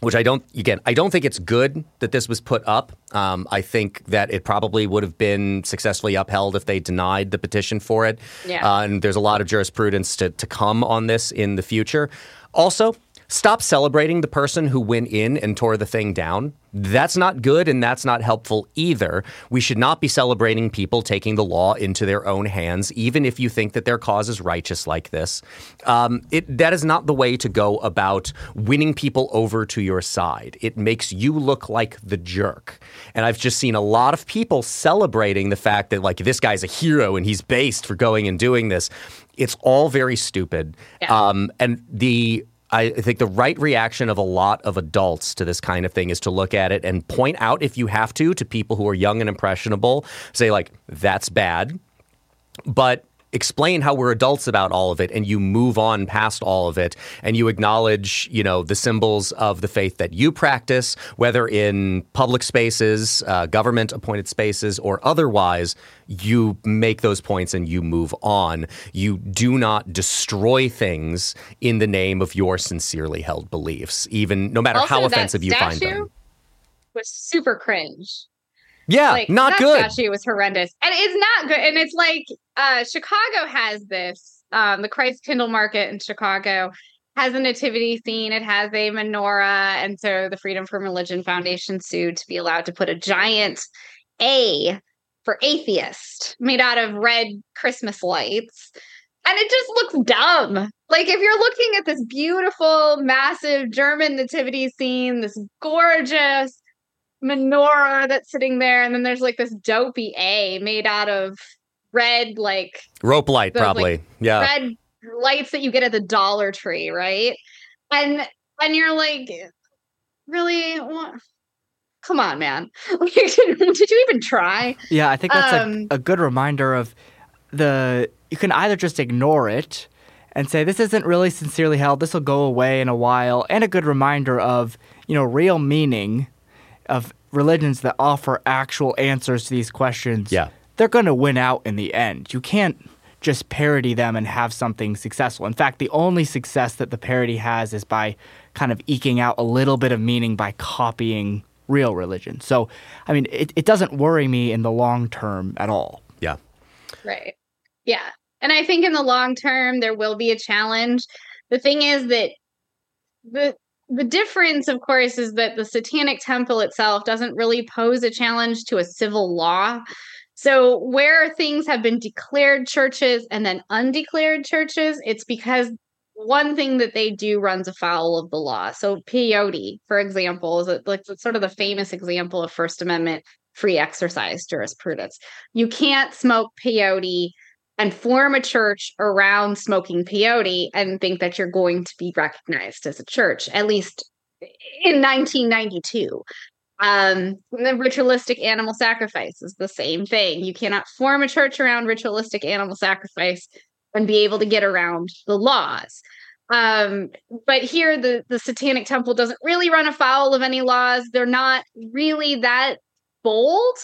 which I don't again I don't think it's good that this was put up. Um, I think that it probably would have been successfully upheld if they denied the petition for it. Yeah. Uh, and there's a lot of jurisprudence to to come on this in the future. Also, stop celebrating the person who went in and tore the thing down. That's not good and that's not helpful either. We should not be celebrating people taking the law into their own hands, even if you think that their cause is righteous like this. Um, it, that is not the way to go about winning people over to your side. It makes you look like the jerk. And I've just seen a lot of people celebrating the fact that, like, this guy's a hero and he's based for going and doing this. It's all very stupid. Yeah. Um, and the I think the right reaction of a lot of adults to this kind of thing is to look at it and point out, if you have to, to people who are young and impressionable, say, like, that's bad. But explain how we're adults about all of it and you move on past all of it and you acknowledge you know the symbols of the faith that you practice whether in public spaces uh, government appointed spaces or otherwise you make those points and you move on. You do not destroy things in the name of your sincerely held beliefs even no matter Also, how offensive you find them. Was super cringe. yeah like not that good. statue was horrendous. And it's not good and it's like uh chicago has this um the Christkindlmarket in chicago has a nativity scene. It has a menorah. And so the freedom from religion foundation sued to be allowed to put a giant a for atheist made out of red christmas lights. And it just looks dumb. Like if you're looking at this beautiful, massive German nativity scene, this gorgeous menorah that's sitting there, and then there's like this dopey A made out of red, like rope light, the, probably. like, yeah, red lights that you get at the Dollar Tree, right? And and you're like, really? What? Come on, man! did you even try? Yeah, I think that's um, a, a good reminder of the. You can either just ignore it and say this isn't really sincerely held. This will go away in a while, and a good reminder of you know real meaning of religions that offer actual answers to these questions. Yeah, they're going to win out in the end. You can't just parody them and have something successful. In fact, the only success that the parody has is by kind of eking out a little bit of meaning by copying real religion. So, I mean, it, it doesn't worry me in the long term at all. Yeah. Right. Yeah. And I think in the long term, there will be a challenge. The thing is that the the difference, of course, is that the Satanic Temple itself doesn't really pose a challenge to a civil law. So, where things have been declared churches and then undeclared churches, it's because one thing that they do runs afoul of the law. So, peyote, for example, is like sort of the famous example of First Amendment free exercise jurisprudence. You can't smoke peyote and form a church around smoking peyote and think that you're going to be recognized as a church, at least in 1992. Um, the ritualistic animal sacrifice is the same thing. You cannot form a church around ritualistic animal sacrifice and be able to get around the laws. Um, but here, the the Satanic Temple doesn't really run afoul of any laws. They're not really that bold.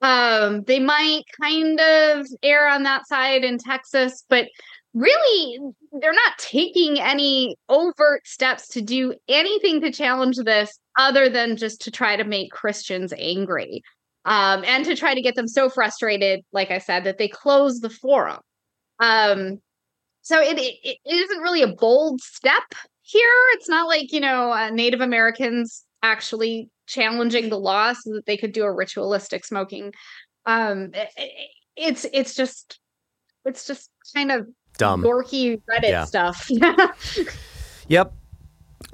Um, they might kind of err on that side in Texas, but really they're not taking any overt steps to do anything to challenge this other than just to try to make Christians angry um, and to try to get them so frustrated, like I said, that they close the forum. Um, so it, it, it isn't really a bold step here. It's not like, you know, uh, Native Americans actually challenging the law so that they could do a ritualistic smoking. Um, it, it's it's just it's just kind of dumb dorky Reddit yeah. stuff. yep.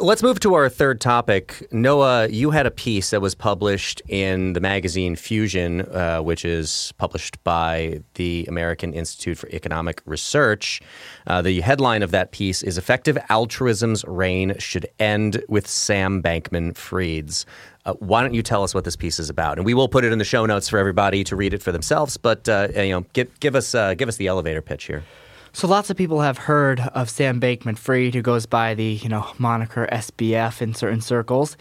Let's move to our third topic. Noah, you had a piece that was published in the magazine Fusion, uh, which is published by the American Institute for Economic Research. Uh, the headline of that piece is Effective Altruism's Reign Should End with Sam Bankman Fried's. Uh, why don't you tell us what this piece is about? And we will put it in the show notes for everybody to read it for themselves. But uh, you know, give, give us uh, give us the elevator pitch here. So lots of people have heard of Sam Bankman-Fried, who goes by the you know moniker SBF in certain circles,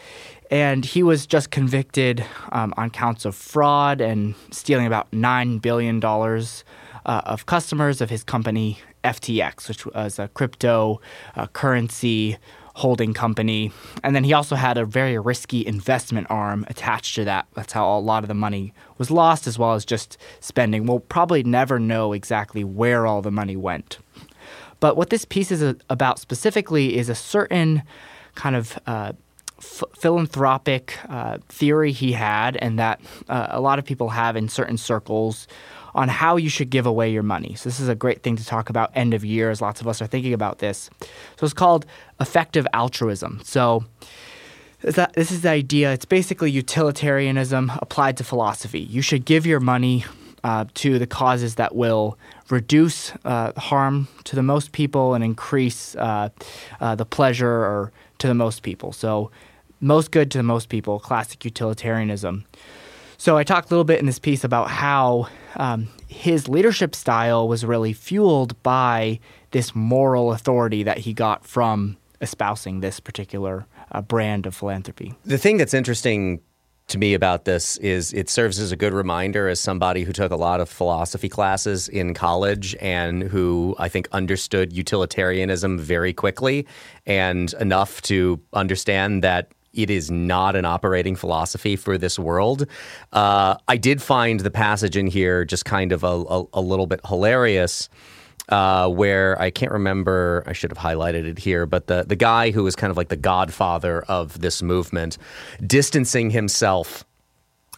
and he was just convicted um, on counts of fraud and stealing about nine billion dollars uh, of customers of his company FTX, which was a crypto uh, currency holding company. And then he also had a very risky investment arm attached to that. That's how a lot of the money was lost, as well as just spending. We'll probably never know exactly where all the money went. But what this piece is about specifically is a certain kind of uh, f- philanthropic uh, theory he had, and that uh, a lot of people have in certain circles on how you should give away your money. So, this is a great thing to talk about end of year, as lots of us are thinking about this. So, it's called effective altruism. So, this is the idea. It's basically utilitarianism applied to philosophy. You should give your money uh, to the causes that will reduce uh, harm to the most people and increase uh, uh the pleasure or to the most people. So, most good to the most people, classic utilitarianism. So I talked a little bit in this piece about how um, his leadership style was really fueled by this moral authority that he got from espousing this particular uh, brand of philanthropy. The thing that's interesting to me about this is it serves as a good reminder as somebody who took a lot of philosophy classes in college and who I think understood utilitarianism very quickly and enough to understand that it is not an operating philosophy for this world. Uh, I did find the passage in here just kind of a, a, a little bit hilarious. Uh, where I can't remember, I should have highlighted it here, but the, the guy who is kind of like the godfather of this movement, distancing himself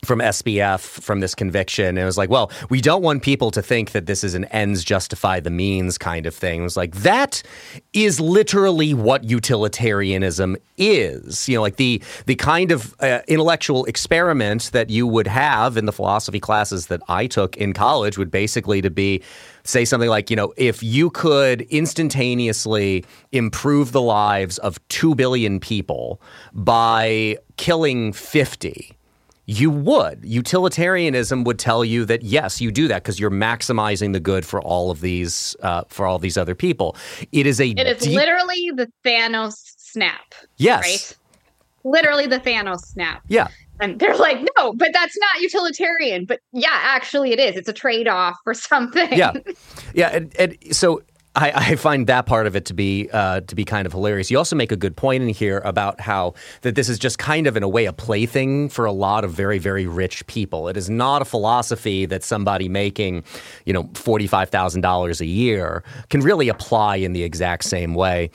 from SBF from this conviction. And it was like, well, we don't want people to think that this is an ends justify the means kind of thing. It was like, that is literally what utilitarianism is. You know, like the the kind of uh, intellectual experiment that you would have in the philosophy classes that I took in college would basically to be say something like, you know, if you could instantaneously improve the lives of 2 billion people by killing 50 you would. Utilitarianism would tell you that yes, you do that because you're maximizing the good for all of these uh, for all these other people. It is a. It is deep... literally the Thanos snap. Yes. Right. Literally the Thanos snap. Yeah. And they're like, no, but that's not utilitarian. But yeah, actually, it is. It's a trade off for something. Yeah, yeah. And, and so I, I, find that part of it to be uh, to be kind of hilarious. You also make a good point in here about how that this is just kind of in a way a plaything for a lot of very very rich people. It is not a philosophy that somebody making you know forty five thousand dollars a year can really apply in the exact same way.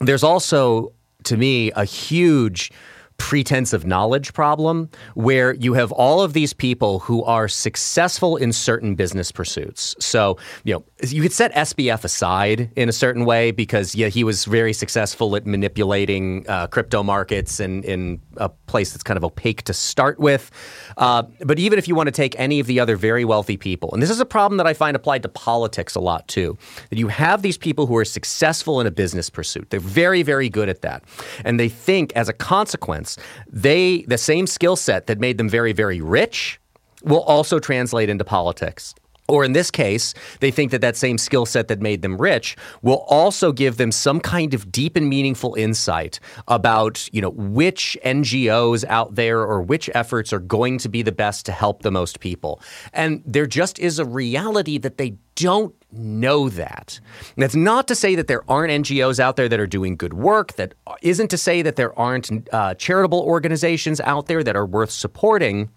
There's also to me a huge pretense of knowledge problem where you have all of these people who are successful in certain business pursuits. So, you know, you could set SBF aside in a certain way because, yeah, he was very successful at manipulating uh, crypto markets and in a place that's kind of opaque to start with. Uh, but even if you want to take any of the other very wealthy people, and this is a problem that I find applied to politics a lot too, that you have these people who are successful in a business pursuit. They're very, very good at that. And they think as a consequence, they the same skill set that made them very, very rich will also translate into politics. Or in this case, they think that that same skill set that made them rich will also give them some kind of deep and meaningful insight about, you know, which NGOs out there or which efforts are going to be the best to help the most people. And there just is a reality that they don't know that. And that's not to say that there aren't NGOs out there that are doing good work. That isn't to say that there aren't uh, charitable organizations out there that are worth supporting.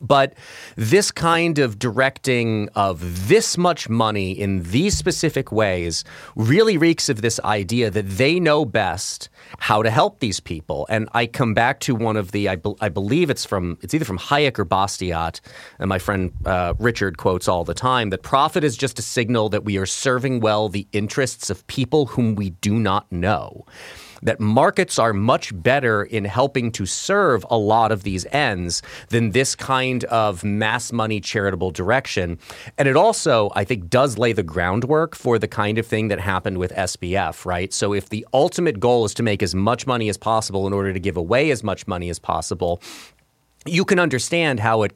But this kind of directing of this much money in these specific ways really reeks of this idea that they know best how to help these people. And I come back to one of the, I, be, I believe it's from, it's either from Hayek or Bastiat, and my friend uh, Richard quotes all the time that profit is just a signal that we are serving well the interests of people whom we do not know that markets are much better in helping to serve a lot of these ends than this kind of mass money charitable direction. And it also, I think, does lay the groundwork for the kind of thing that happened with SBF, right? So if the ultimate goal is to make as much money as possible in order to give away as much money as possible, you can understand how it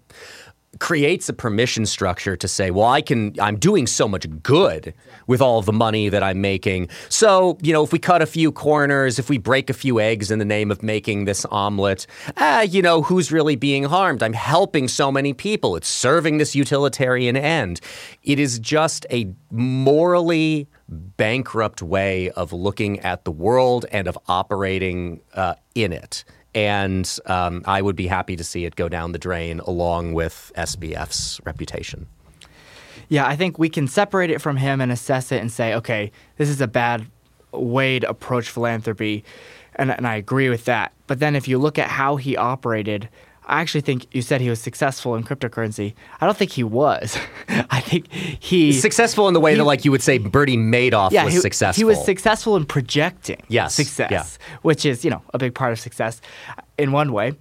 creates a permission structure to say, well, I can, I'm doing so much good with all the money that I'm making. So, you know, if we cut a few corners, if we break a few eggs in the name of making this omelet, ah, you know, who's really being harmed? I'm helping so many people. It's serving this utilitarian end. It is just a morally bankrupt way of looking at the world and of operating uh, in it and um, I would be happy to see it go down the drain along with SBF's reputation. Yeah, I think we can separate it from him and assess it and say, okay, this is a bad way to approach philanthropy. And, and I agree with that. But then if you look at how he operated, I actually think you said he was successful in cryptocurrency. I don't think he was. I think he successful in the way he, that, like you would say, Bernie Madoff yeah, was he, successful. He was successful in projecting yes, success, yeah. which is you know a big part of success in one way.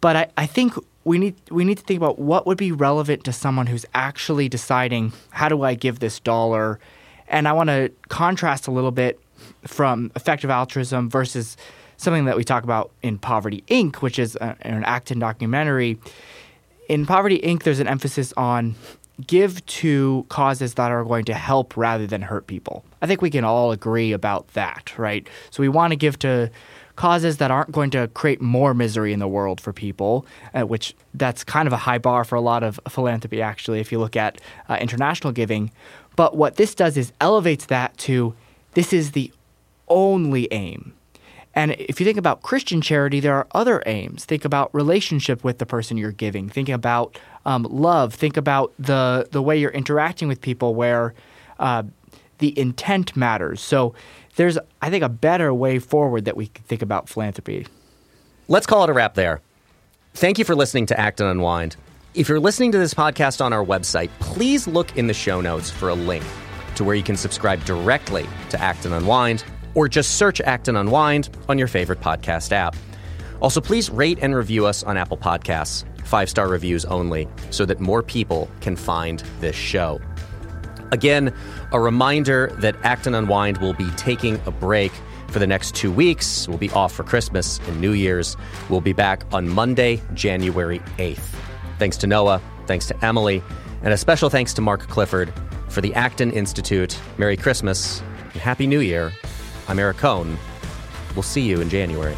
But I, I think we need we need to think about what would be relevant to someone who's actually deciding how do I give this dollar, and I want to contrast a little bit from effective altruism versus something that we talk about in Poverty Inc., which is a, an Acton documentary. In Poverty Inc., there's an emphasis on give to causes that are going to help rather than hurt people. I think we can all agree about that, right? So we want to give to causes that aren't going to create more misery in the world for people, uh, which that's kind of a high bar for a lot of philanthropy, actually, if you look at uh, international giving. But what this does is elevates that to this is the only aim. And if you think about Christian charity, there are other aims. Think about relationship with the person you're giving. Think about um, love. Think about the the way you're interacting with people, where uh, the intent matters. So there's, I think, a better way forward that we can think about philanthropy. Let's call it a wrap there. Thank you for listening to Acton Unwind. If you're listening to this podcast on our website, please look in the show notes for a link to where you can subscribe directly to Acton Unwind or just search Acton Unwind on your favorite podcast app. Also, please rate and review us on Apple Podcasts, five star reviews only, so that more people can find this show. Again, a reminder that Acton Unwind will be taking a break for the next two weeks. We'll be off for Christmas and New Year's. We'll be back on Monday, January 8th. Thanks to Noah, thanks to Emily, and a special thanks to Mark Clifford for the Acton Institute. Merry Christmas and Happy New Year. I'm Eric Kohn. We'll see you in January.